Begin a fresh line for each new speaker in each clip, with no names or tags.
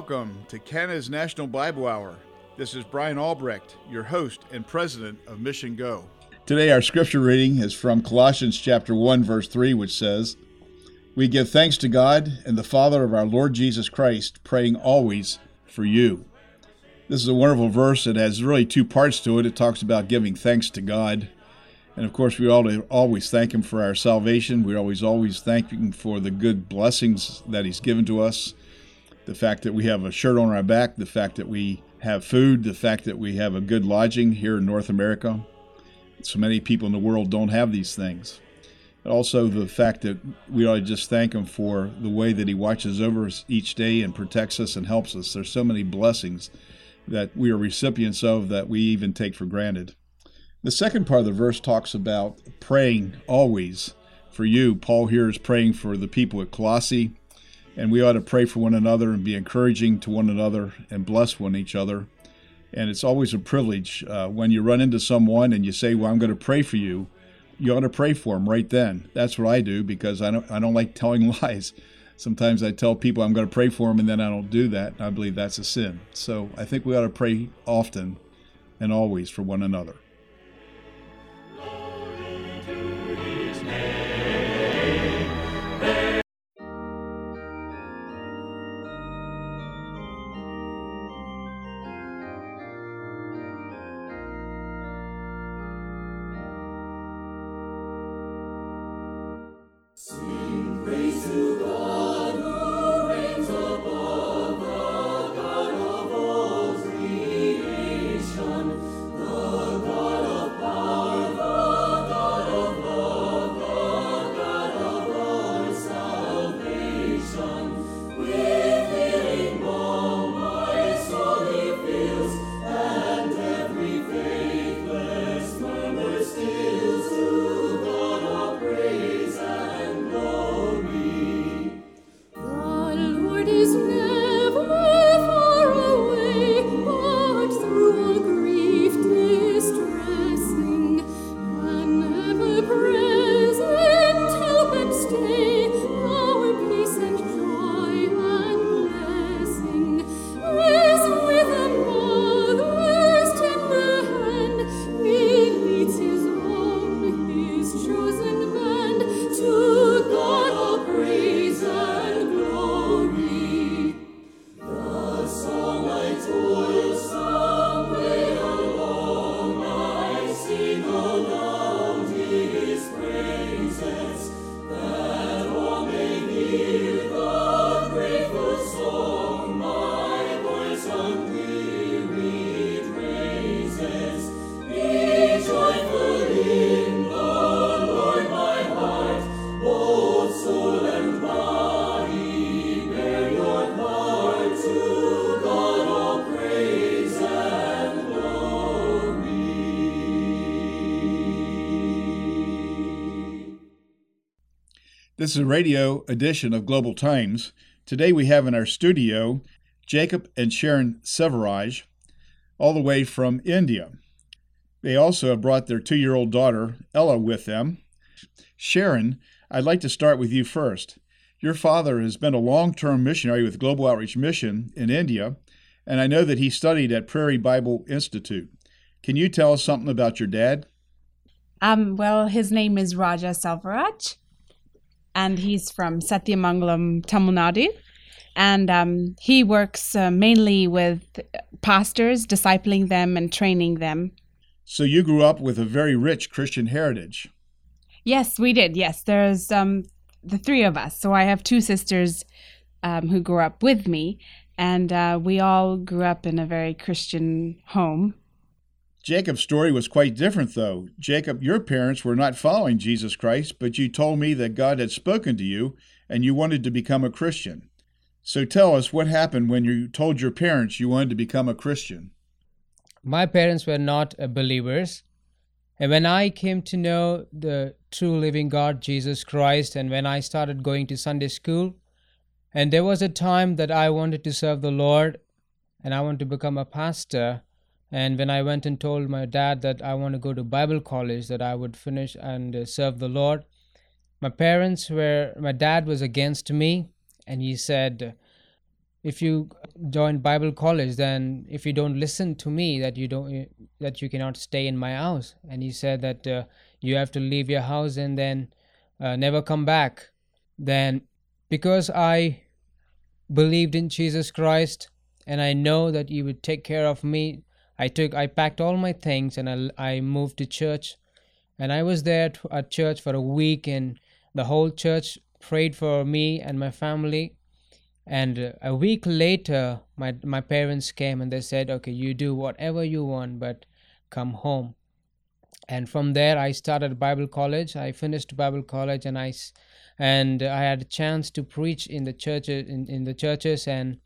welcome to Canada's National Bible Hour. This is Brian Albrecht, your host and president of Mission Go. Today, our scripture reading is from Colossians chapter 1, verse 3, which says, We give thanks to God and the Father of our Lord Jesus Christ, praying always for you. This is a wonderful verse. It has really two parts to it. It talks about giving thanks to God. And of course, we always thank Him for our salvation. We always, always thank Him for the good blessings that He's given to us the fact that we have a shirt on our back, the fact that we have food, the fact that we have a good lodging here in North America. So many people in the world don't have these things. Also, the fact that we ought to just thank Him for the way that He watches over us each day and protects us and helps us. There's so many blessings that we are recipients of that we even take for granted. The second part of the verse talks about praying always for you. Paul here is praying for the people at Colossae and we ought to pray for one another and be encouraging to one another and bless one each other. And it's always a privilege uh, when you run into someone and you say, "Well, I'm going to pray for you." You ought to pray for them right then. That's what I do because I don't I don't like telling lies. Sometimes I tell people I'm going to pray for them and then I don't do that. I believe that's a sin. So I think we ought to pray often and always for one another. This is a radio edition of Global Times. Today we have in our studio Jacob and Sharon Severaj, all the way from India. They also have brought their two year old daughter, Ella, with them. Sharon, I'd like to start with you first. Your father has been a long term missionary with Global Outreach Mission in India, and I know that he studied at Prairie Bible Institute. Can you tell us something about your dad?
Um, well, his name is Raja Selvaraj and he's from Satyamangalam, Tamil Nadu. And um, he works uh, mainly with pastors, discipling them and training them.
So you grew up with a very rich Christian heritage.
Yes, we did. Yes, there's um, the three of us. So I have two sisters um, who grew up with me, and uh, we all grew up in a very Christian home.
Jacob's story was quite different, though. Jacob, your parents were not following Jesus Christ, but you told me that God had spoken to you and you wanted to become a Christian. So tell us what happened when you told your parents you wanted to become a Christian.
My parents were not uh, believers. And when I came to know the true living God, Jesus Christ, and when I started going to Sunday school, and there was a time that I wanted to serve the Lord and I wanted to become a pastor, and when I went and told my dad that I want to go to Bible college, that I would finish and uh, serve the Lord, my parents were, my dad was against me, and he said, if you join bible college then if you don't listen to me that you don't that you cannot stay in my house. And he said that uh, you have to leave your house and then uh, never come back. Then because i believed in jesus christ and i know that he would take care of me i took i packed all my things and i, I moved to church. And i was there at church for a week and the whole church prayed for me and my family. And a week later my my parents came and they said okay you do whatever you want but come home. And from there i started bible college. I finished bible college and i and i had a chance to preach in the churches in, in the churches and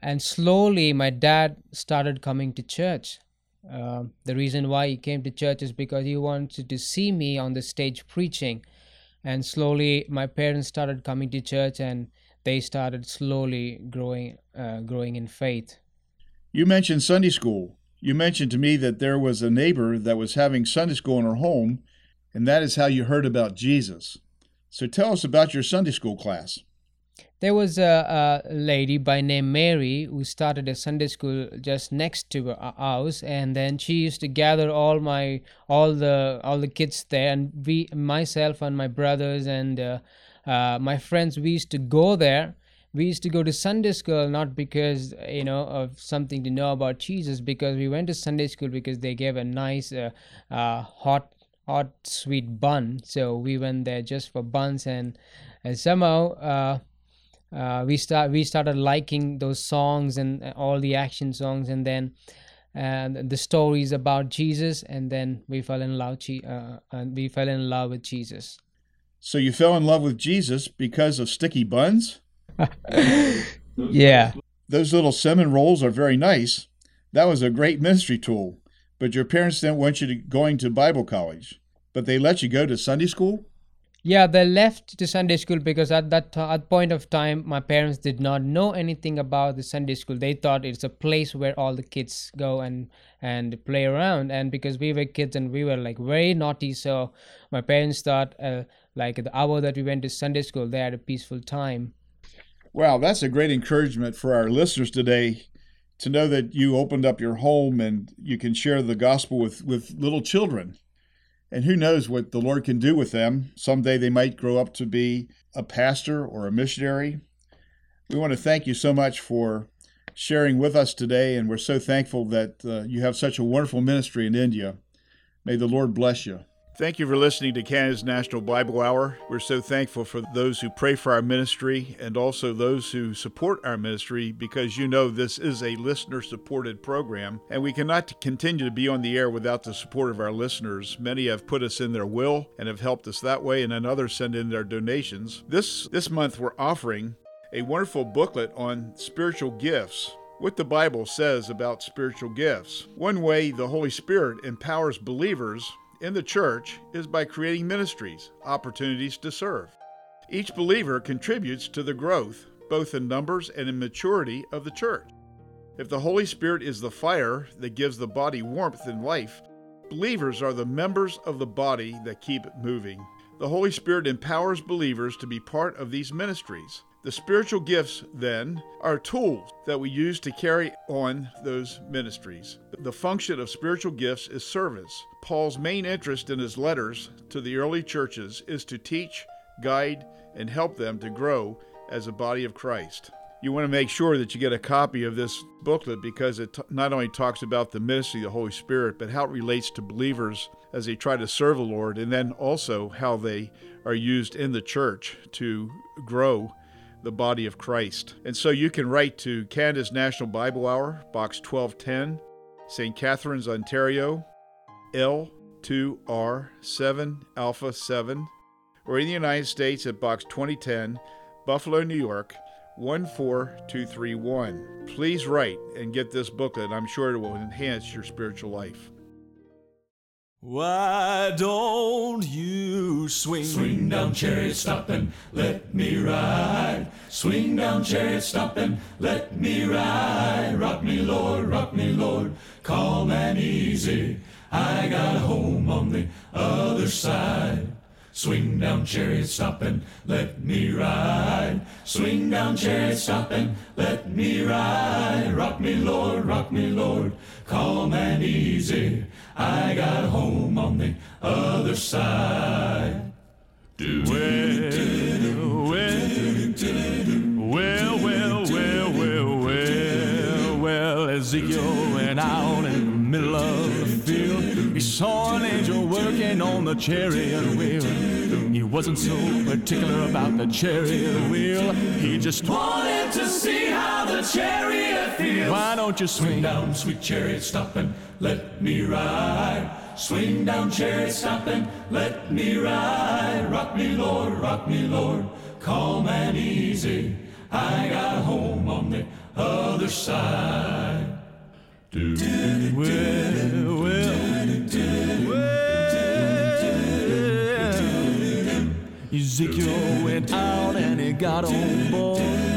and slowly my dad started coming to church uh, the reason why he came to church is because he wanted to see me on the stage preaching and slowly my parents started coming to church and they started slowly growing uh, growing in faith.
You mentioned Sunday school. You mentioned to me that there was a neighbor that was having Sunday school in her home, and that is how you heard about Jesus. So tell us about your Sunday school class.
There was a, a lady by name Mary who started a Sunday school just next to our house, and then she used to gather all my all the all the kids there, and we myself and my brothers and uh, uh, my friends we used to go there. We used to go to sunday school not because you know of something to know about jesus because we went to sunday school because they gave a nice uh, uh, hot hot sweet bun. So we went there just for buns and, and somehow uh, uh, we start we started liking those songs and all the action songs and then and the stories about Jesus and then we fell in love uh, and we fell in love with Jesus
so you fell in love with Jesus because of sticky buns?
yeah.
Those little cinnamon rolls are very nice. That was a great ministry tool. But your parents didn't want you to going to Bible college. But they let you go to Sunday school?
Yeah, they left to Sunday school because at that at point of time, my parents did not know anything about the Sunday school. They thought it's a place where all the kids go and and play around. And because we were kids and we were like very naughty, so my parents thought uh, like the hour that we went to Sunday school, they had a peaceful time.
Wow, that's a great encouragement for our listeners today to know that you opened up your home and you can share the gospel with, with little children. And who knows what the Lord can do with them. Someday they might grow up to be a pastor or a missionary. We want to thank you so much for sharing with us today, and we're so thankful that uh, you have such a wonderful ministry in India. May the Lord bless you. Thank you for listening to Canada's National Bible Hour. We're so thankful for those who pray for our ministry and also those who support our ministry because you know this is a listener supported program and we cannot continue to be on the air without the support of our listeners. Many have put us in their will and have helped us that way and then others send in their donations. This this month we're offering a wonderful booklet on spiritual gifts what the Bible says about spiritual gifts. One way the Holy Spirit empowers believers in the church is by creating ministries, opportunities to serve. Each believer contributes to the growth, both in numbers and in maturity, of the church. If the Holy Spirit is the fire that gives the body warmth and life, believers are the members of the body that keep it moving. The Holy Spirit empowers believers to be part of these ministries. The spiritual gifts, then, are tools that we use to carry on those ministries. The function of spiritual gifts is service. Paul's main interest in his letters to the early churches is to teach, guide, and help them to grow as a body of Christ. You want to make sure that you get a copy of this booklet because it t- not only talks about the ministry of the Holy Spirit, but how it relates to believers as they try to serve the Lord, and then also how they are used in the church to grow the body of Christ. And so you can write to Canada's National Bible Hour, Box 1210, St. Catharines, Ontario, L2R7 Alpha 7, or in the United States at Box 2010, Buffalo, New York 14231. Please write and get this booklet. I'm sure it will enhance your spiritual life.
Why don't you swing?
Swing down, chariot, stop and let me ride. Swing down, chariot, stop and let me ride. Rock me, Lord, rock me, Lord, calm and easy. I got a home on the other side. Swing down, chariot, stop and let me ride. Swing down, chariot, stop and let me ride. Rock me, Lord, rock me, Lord, calm and easy. I got home on the other side.
Do, well, well, well, well, well, well, well, Ezekiel went out in the middle of the field. He saw an angel working on the chariot wheel. He wasn't so particular about the chariot wheel. He just
Wanted to see the chariot feels.
Why don't you
Swing
swing
down, sweet chariot, stop and let me ride. Swing down, chariot, stop and let me ride. Rock me, Lord, rock me, Lord, calm and easy. I got home on the other side. Do,
well, well, well. Ezekiel went out and he got on board.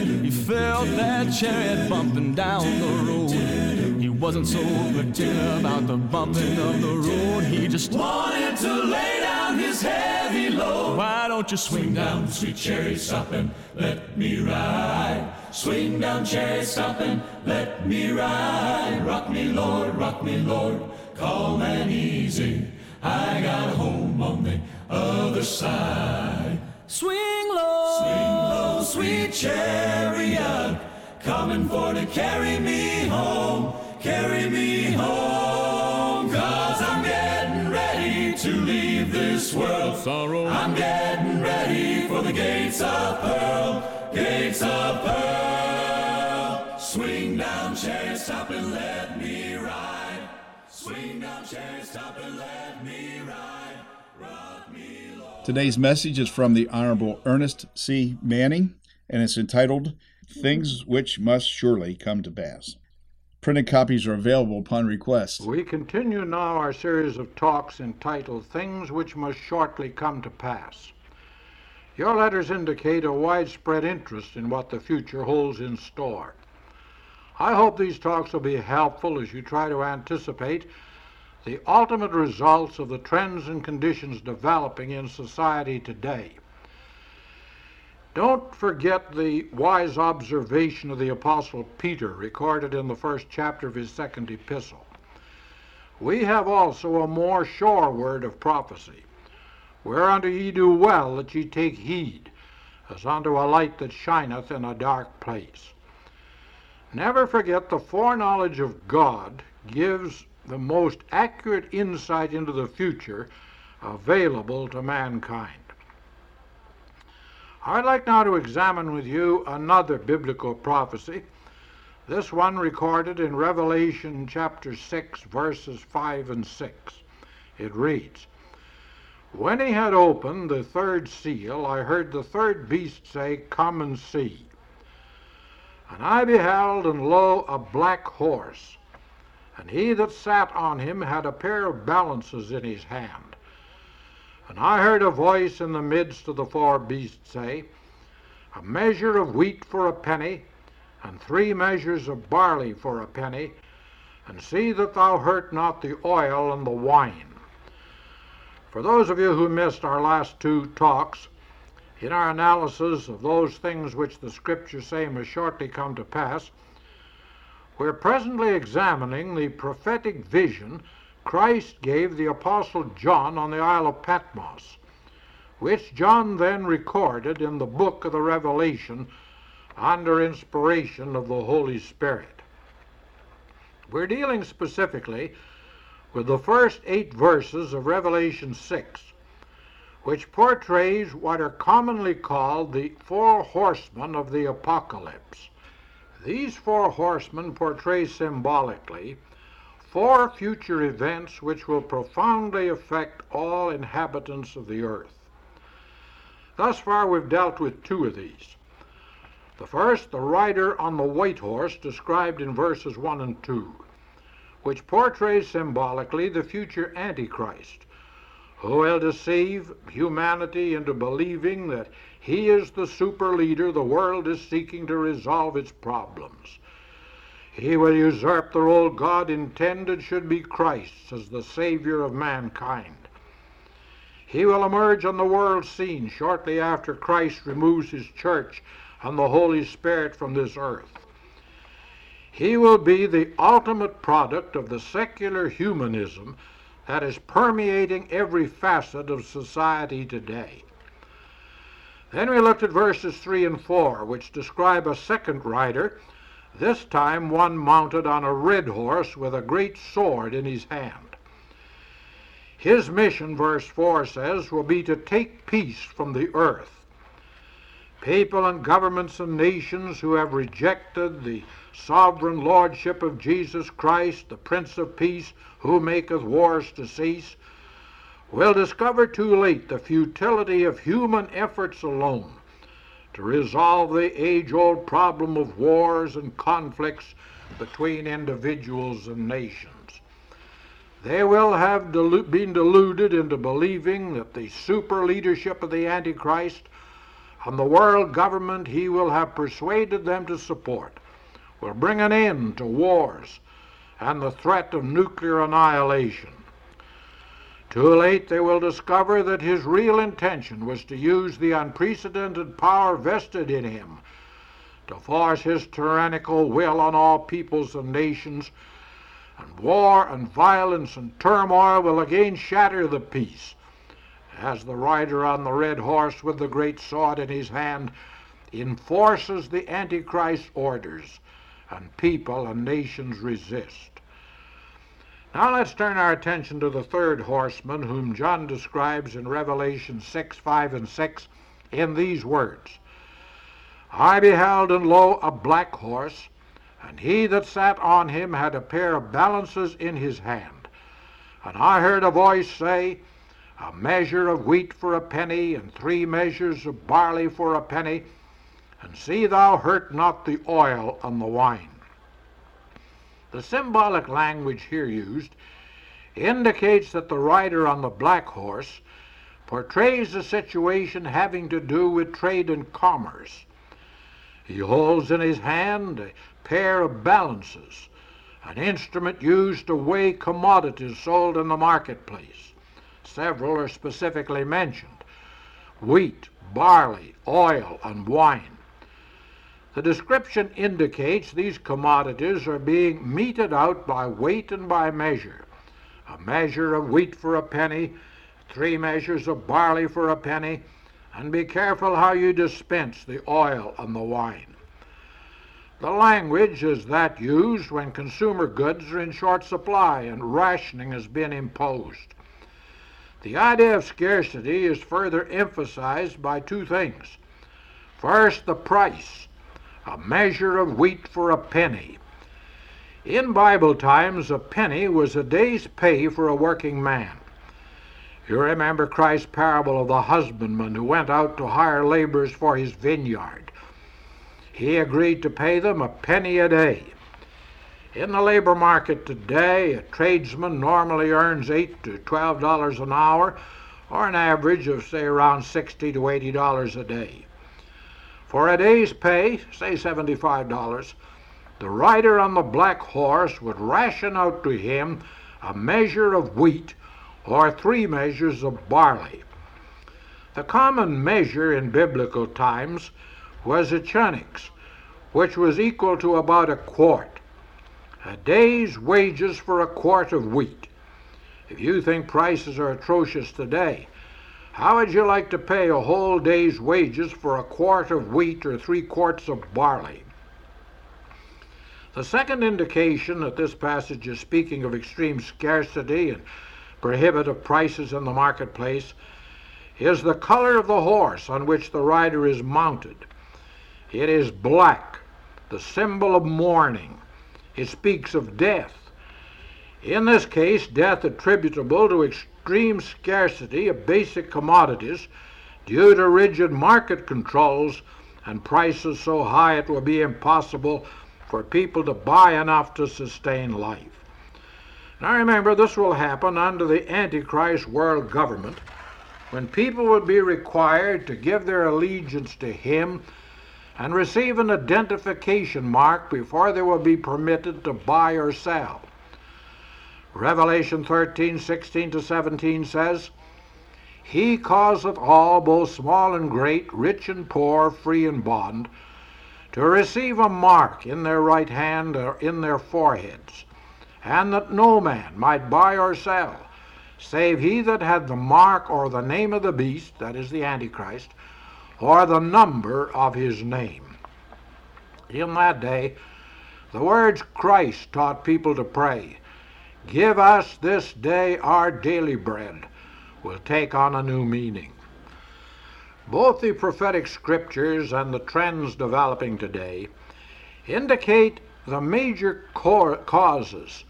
Felt that chariot bumping down the road. He wasn't so particular about the bumping of the road. He just
wanted to lay down his heavy load.
why don't you swing down?
sweet chariot, stop and let me ride. Swing down, chariot, stop and let me ride. Rock me, Lord, rock me, Lord, calm and easy. I got home on the other side.
Swing low.
Swing low, sweet chariot, coming for to carry me home, carry me home. Cause I'm getting ready to leave this world.
Sorrow.
I'm getting ready for the gates of pearl, gates of pearl. Swing down, chariot, stop and let me ride. Swing down, chariot, stop and let me ride.
Today's message is from the Honorable Ernest C. Manning, and it's entitled Things Which Must Surely Come to Pass. Printed copies are available upon request.
We continue now our series of talks entitled Things Which Must Shortly Come to Pass. Your letters indicate a widespread interest in what the future holds in store. I hope these talks will be helpful as you try to anticipate the ultimate results of the trends and conditions developing in society today. Don't forget the wise observation of the Apostle Peter recorded in the first chapter of his second epistle. We have also a more sure word of prophecy, whereunto ye do well that ye take heed, as unto a light that shineth in a dark place. Never forget the foreknowledge of God gives the most accurate insight into the future available to mankind. I'd like now to examine with you another biblical prophecy, this one recorded in Revelation chapter 6, verses 5 and 6. It reads When he had opened the third seal, I heard the third beast say, Come and see. And I beheld, and lo, a black horse, and he that sat on him had a pair of balances in his hand. And I heard a voice in the midst of the four beasts say, A measure of wheat for a penny, and three measures of barley for a penny, and see that thou hurt not the oil and the wine. For those of you who missed our last two talks, in our analysis of those things which the Scriptures say must shortly come to pass, we're presently examining the prophetic vision Christ gave the Apostle John on the Isle of Patmos, which John then recorded in the book of the Revelation under inspiration of the Holy Spirit. We're dealing specifically with the first eight verses of Revelation 6, which portrays what are commonly called the four horsemen of the apocalypse. These four horsemen portray symbolically four future events which will profoundly affect all inhabitants of the earth. Thus far, we've dealt with two of these. The first, the rider on the white horse, described in verses 1 and 2, which portrays symbolically the future Antichrist, who will deceive humanity into believing that he is the super leader the world is seeking to resolve its problems. He will usurp the role God intended should be Christ's as the Savior of mankind. He will emerge on the world scene shortly after Christ removes his church and the Holy Spirit from this earth. He will be the ultimate product of the secular humanism that is permeating every facet of society today. Then we looked at verses 3 and 4, which describe a second rider, this time one mounted on a red horse with a great sword in his hand. His mission, verse 4 says, will be to take peace from the earth. People and governments and nations who have rejected the sovereign lordship of Jesus Christ, the Prince of Peace, who maketh wars to cease, will discover too late the futility of human efforts alone to resolve the age old problem of wars and conflicts between individuals and nations. They will have delu- been deluded into believing that the super leadership of the Antichrist and the world government he will have persuaded them to support will bring an end to wars and the threat of nuclear annihilation. Too late they will discover that his real intention was to use the unprecedented power vested in him to force his tyrannical will on all peoples and nations and war and violence and turmoil will again shatter the peace as the rider on the red horse with the great sword in his hand enforces the Antichrist orders, and people and nations resist. Now let's turn our attention to the third horseman, whom John describes in Revelation 6, 5, and 6 in these words I beheld, and lo, a black horse and he that sat on him had a pair of balances in his hand. And I heard a voice say, A measure of wheat for a penny, and three measures of barley for a penny, and see thou hurt not the oil and the wine. The symbolic language here used indicates that the rider on the black horse portrays a situation having to do with trade and commerce. He holds in his hand a pair of balances, an instrument used to weigh commodities sold in the marketplace. Several are specifically mentioned wheat, barley, oil, and wine. The description indicates these commodities are being meted out by weight and by measure. A measure of wheat for a penny, three measures of barley for a penny, and be careful how you dispense the oil and the wine. The language is that used when consumer goods are in short supply and rationing has been imposed. The idea of scarcity is further emphasized by two things. First, the price, a measure of wheat for a penny. In Bible times, a penny was a day's pay for a working man. You remember Christ's parable of the husbandman who went out to hire laborers for his vineyard. He agreed to pay them a penny a day. In the labor market today, a tradesman normally earns eight to twelve dollars an hour, or an average of say around sixty to eighty dollars a day. For a day's pay, say seventy-five dollars, the rider on the black horse would ration out to him a measure of wheat or three measures of barley. The common measure in biblical times was a choenix, which was equal to about a quart. A day's wages for a quart of wheat. If you think prices are atrocious today, how would you like to pay a whole day's wages for a quart of wheat or three quarts of barley? The second indication that this passage is speaking of extreme scarcity and prohibitive prices in the marketplace is the color of the horse on which the rider is mounted. It is black, the symbol of mourning. It speaks of death. In this case, death attributable to extreme scarcity of basic commodities due to rigid market controls and prices so high it will be impossible for people to buy enough to sustain life. Now remember, this will happen under the Antichrist world government when people will be required to give their allegiance to him and receive an identification mark before they will be permitted to buy or sell. Revelation 13, 16 to 17 says, He causeth all, both small and great, rich and poor, free and bond, to receive a mark in their right hand or in their foreheads, and that no man might buy or sell, save he that had the mark or the name of the beast, that is the Antichrist, or the number of his name. In that day, the words Christ taught people to pray, Give us this day our daily bread, will take on a new meaning. Both the prophetic scriptures and the trends developing today indicate the major causes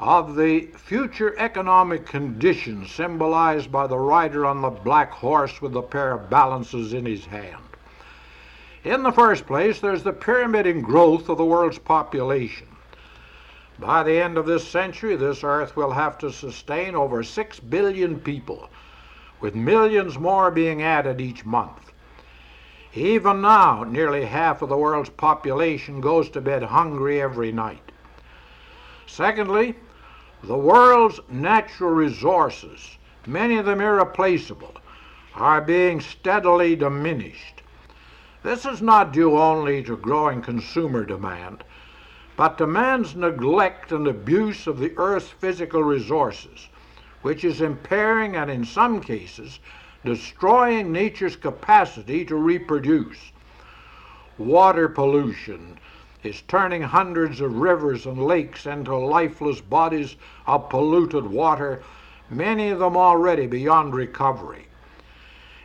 of the future economic conditions symbolized by the rider on the black horse with a pair of balances in his hand. In the first place, there's the pyramiding growth of the world's population. By the end of this century, this earth will have to sustain over 6 billion people, with millions more being added each month. Even now, nearly half of the world's population goes to bed hungry every night. Secondly, the world's natural resources, many of them irreplaceable, are being steadily diminished. This is not due only to growing consumer demand, but to man's neglect and abuse of the earth's physical resources, which is impairing and in some cases destroying nature's capacity to reproduce. Water pollution, is turning hundreds of rivers and lakes into lifeless bodies of polluted water, many of them already beyond recovery.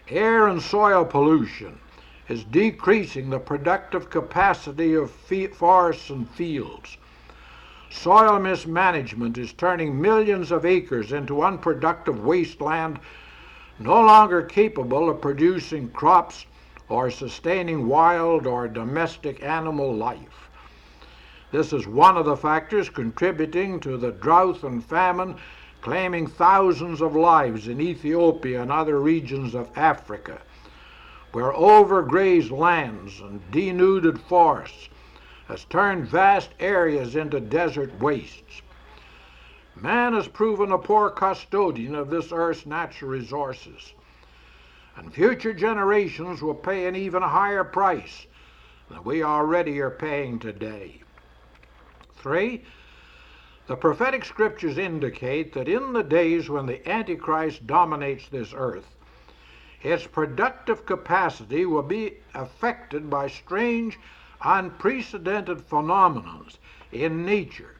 Air and soil pollution is decreasing the productive capacity of forests and fields. Soil mismanagement is turning millions of acres into unproductive wasteland, no longer capable of producing crops or sustaining wild or domestic animal life. This is one of the factors contributing to the drought and famine claiming thousands of lives in Ethiopia and other regions of Africa, where overgrazed lands and denuded forests has turned vast areas into desert wastes. Man has proven a poor custodian of this earth's natural resources, and future generations will pay an even higher price than we already are paying today. 3. The prophetic scriptures indicate that in the days when the Antichrist dominates this earth, its productive capacity will be affected by strange, unprecedented phenomena in nature.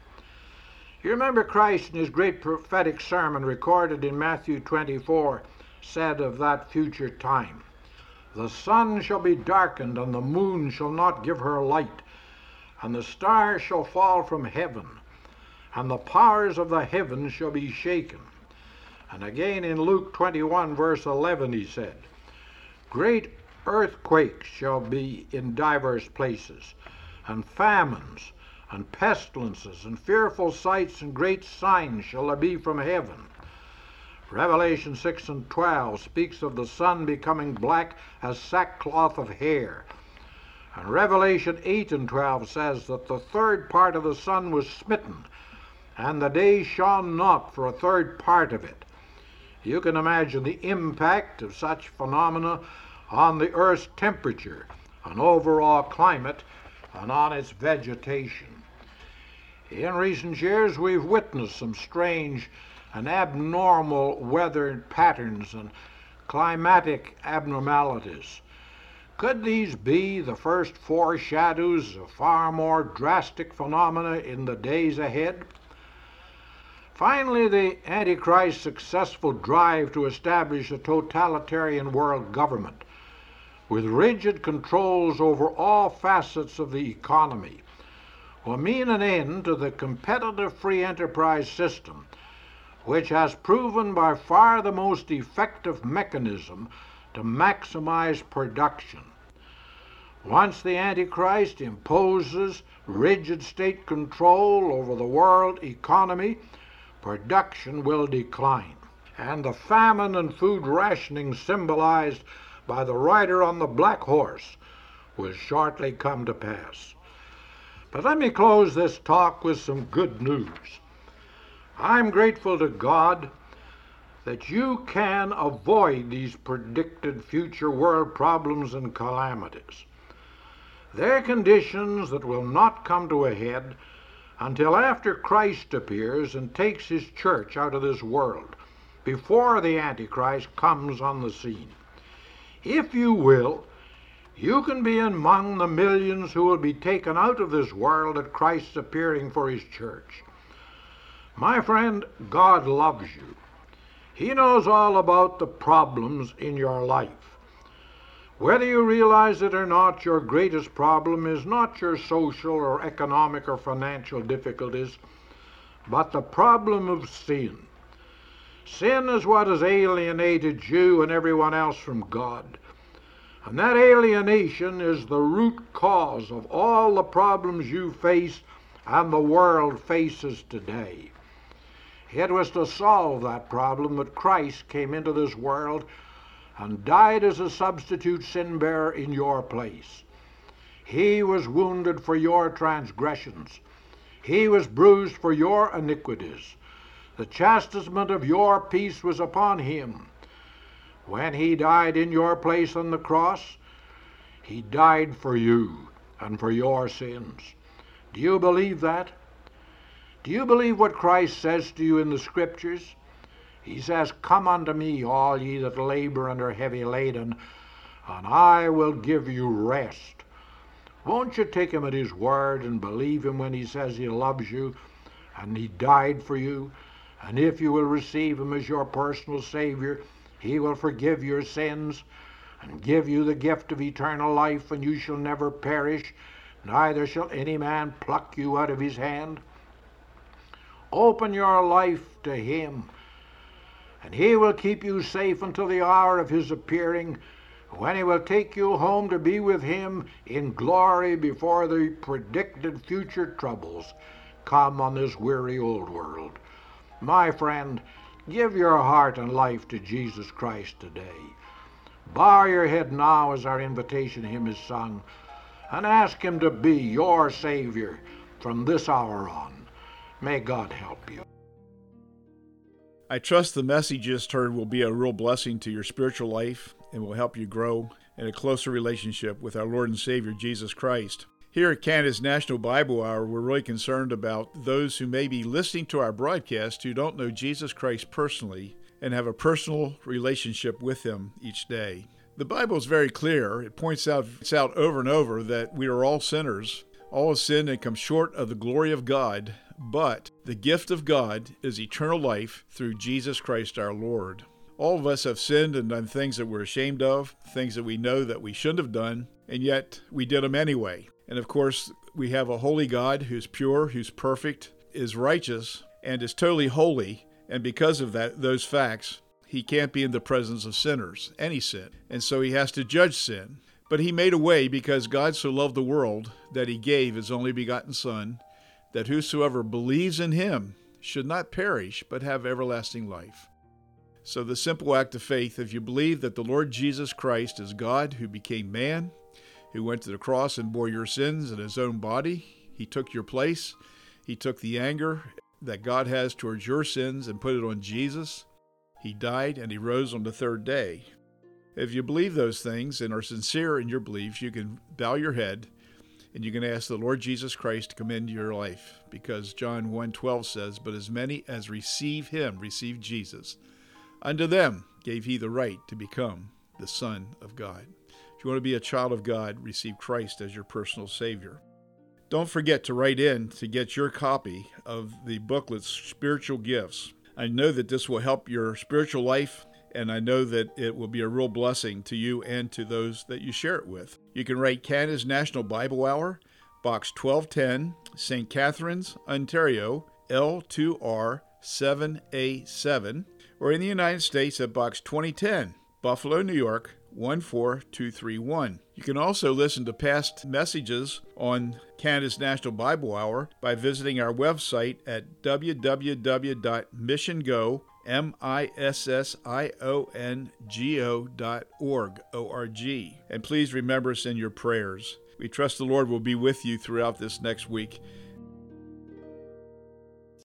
You remember Christ in his great prophetic sermon recorded in Matthew 24 said of that future time, The sun shall be darkened, and the moon shall not give her light and the stars shall fall from heaven, and the powers of the heavens shall be shaken. And again in Luke 21, verse 11, he said, Great earthquakes shall be in divers places, and famines, and pestilences, and fearful sights, and great signs shall there be from heaven. Revelation 6 and 12 speaks of the sun becoming black as sackcloth of hair, and Revelation 8 and 12 says that the third part of the sun was smitten, and the day shone not for a third part of it. You can imagine the impact of such phenomena on the Earth's temperature, on overall climate, and on its vegetation. In recent years, we've witnessed some strange and abnormal weather patterns and climatic abnormalities. Could these be the first foreshadows of far more drastic phenomena in the days ahead? Finally, the Antichrist's successful drive to establish a totalitarian world government with rigid controls over all facets of the economy will mean an end to the competitive free enterprise system, which has proven by far the most effective mechanism to maximize production. Once the Antichrist imposes rigid state control over the world economy, production will decline. And the famine and food rationing symbolized by the rider on the black horse will shortly come to pass. But let me close this talk with some good news. I'm grateful to God that you can avoid these predicted future world problems and calamities. They're conditions that will not come to a head until after Christ appears and takes his church out of this world, before the Antichrist comes on the scene. If you will, you can be among the millions who will be taken out of this world at Christ's appearing for his church. My friend, God loves you. He knows all about the problems in your life. Whether you realize it or not, your greatest problem is not your social or economic or financial difficulties, but the problem of sin. Sin is what has alienated you and everyone else from God. And that alienation is the root cause of all the problems you face and the world faces today. It was to solve that problem that Christ came into this world and died as a substitute sin bearer in your place. He was wounded for your transgressions. He was bruised for your iniquities. The chastisement of your peace was upon him. When he died in your place on the cross, he died for you and for your sins. Do you believe that? Do you believe what Christ says to you in the Scriptures? He says, Come unto me, all ye that labor and are heavy laden, and I will give you rest. Won't you take him at his word and believe him when he says he loves you and he died for you? And if you will receive him as your personal Savior, he will forgive your sins and give you the gift of eternal life, and you shall never perish, neither shall any man pluck you out of his hand. Open your life to him and he will keep you safe until the hour of his appearing, when he will take you home to be with him in glory before the predicted future troubles come on this weary old world. My friend, give your heart and life to Jesus Christ today. Bow your head now as our invitation hymn is sung, and ask him to be your Savior from this hour on. May God help you.
I trust the message just heard will be a real blessing to your spiritual life and will help you grow in a closer relationship with our Lord and Savior Jesus Christ. Here at Canada's National Bible Hour, we're really concerned about those who may be listening to our broadcast who don't know Jesus Christ personally and have a personal relationship with Him each day. The Bible is very clear. It points out, it's out over and over that we are all sinners. All have sinned and come short of the glory of God, but the gift of God is eternal life through Jesus Christ our Lord. All of us have sinned and done things that we're ashamed of, things that we know that we shouldn't have done, and yet we did them anyway. And of course, we have a holy God who's pure, who's perfect, is righteous, and is totally holy. And because of that, those facts, he can't be in the presence of sinners, any sin. And so he has to judge sin. But he made a way because God so loved the world that he gave his only begotten Son that whosoever believes in him should not perish, but have everlasting life. So, the simple act of faith, if you believe that the Lord Jesus Christ is God who became man, who went to the cross and bore your sins in his own body, he took your place, he took the anger that God has towards your sins and put it on Jesus. He died and he rose on the third day. If you believe those things and are sincere in your beliefs, you can bow your head and you can ask the Lord Jesus Christ to come into your life because John 1:12 says, "But as many as receive him, receive Jesus. Unto them gave he the right to become the son of God." If you want to be a child of God, receive Christ as your personal savior. Don't forget to write in to get your copy of the booklet Spiritual Gifts. I know that this will help your spiritual life and I know that it will be a real blessing to you and to those that you share it with. You can write Canada's National Bible Hour, Box 1210, St. Catharines, Ontario, L2R 7A7, or in the United States at Box 2010, Buffalo, New York 14231. You can also listen to past messages on Canada's National Bible Hour by visiting our website at www.missiongo.com M I S S I O N G O dot org, O R G. And please remember us in your prayers. We trust the Lord will be with you throughout this next week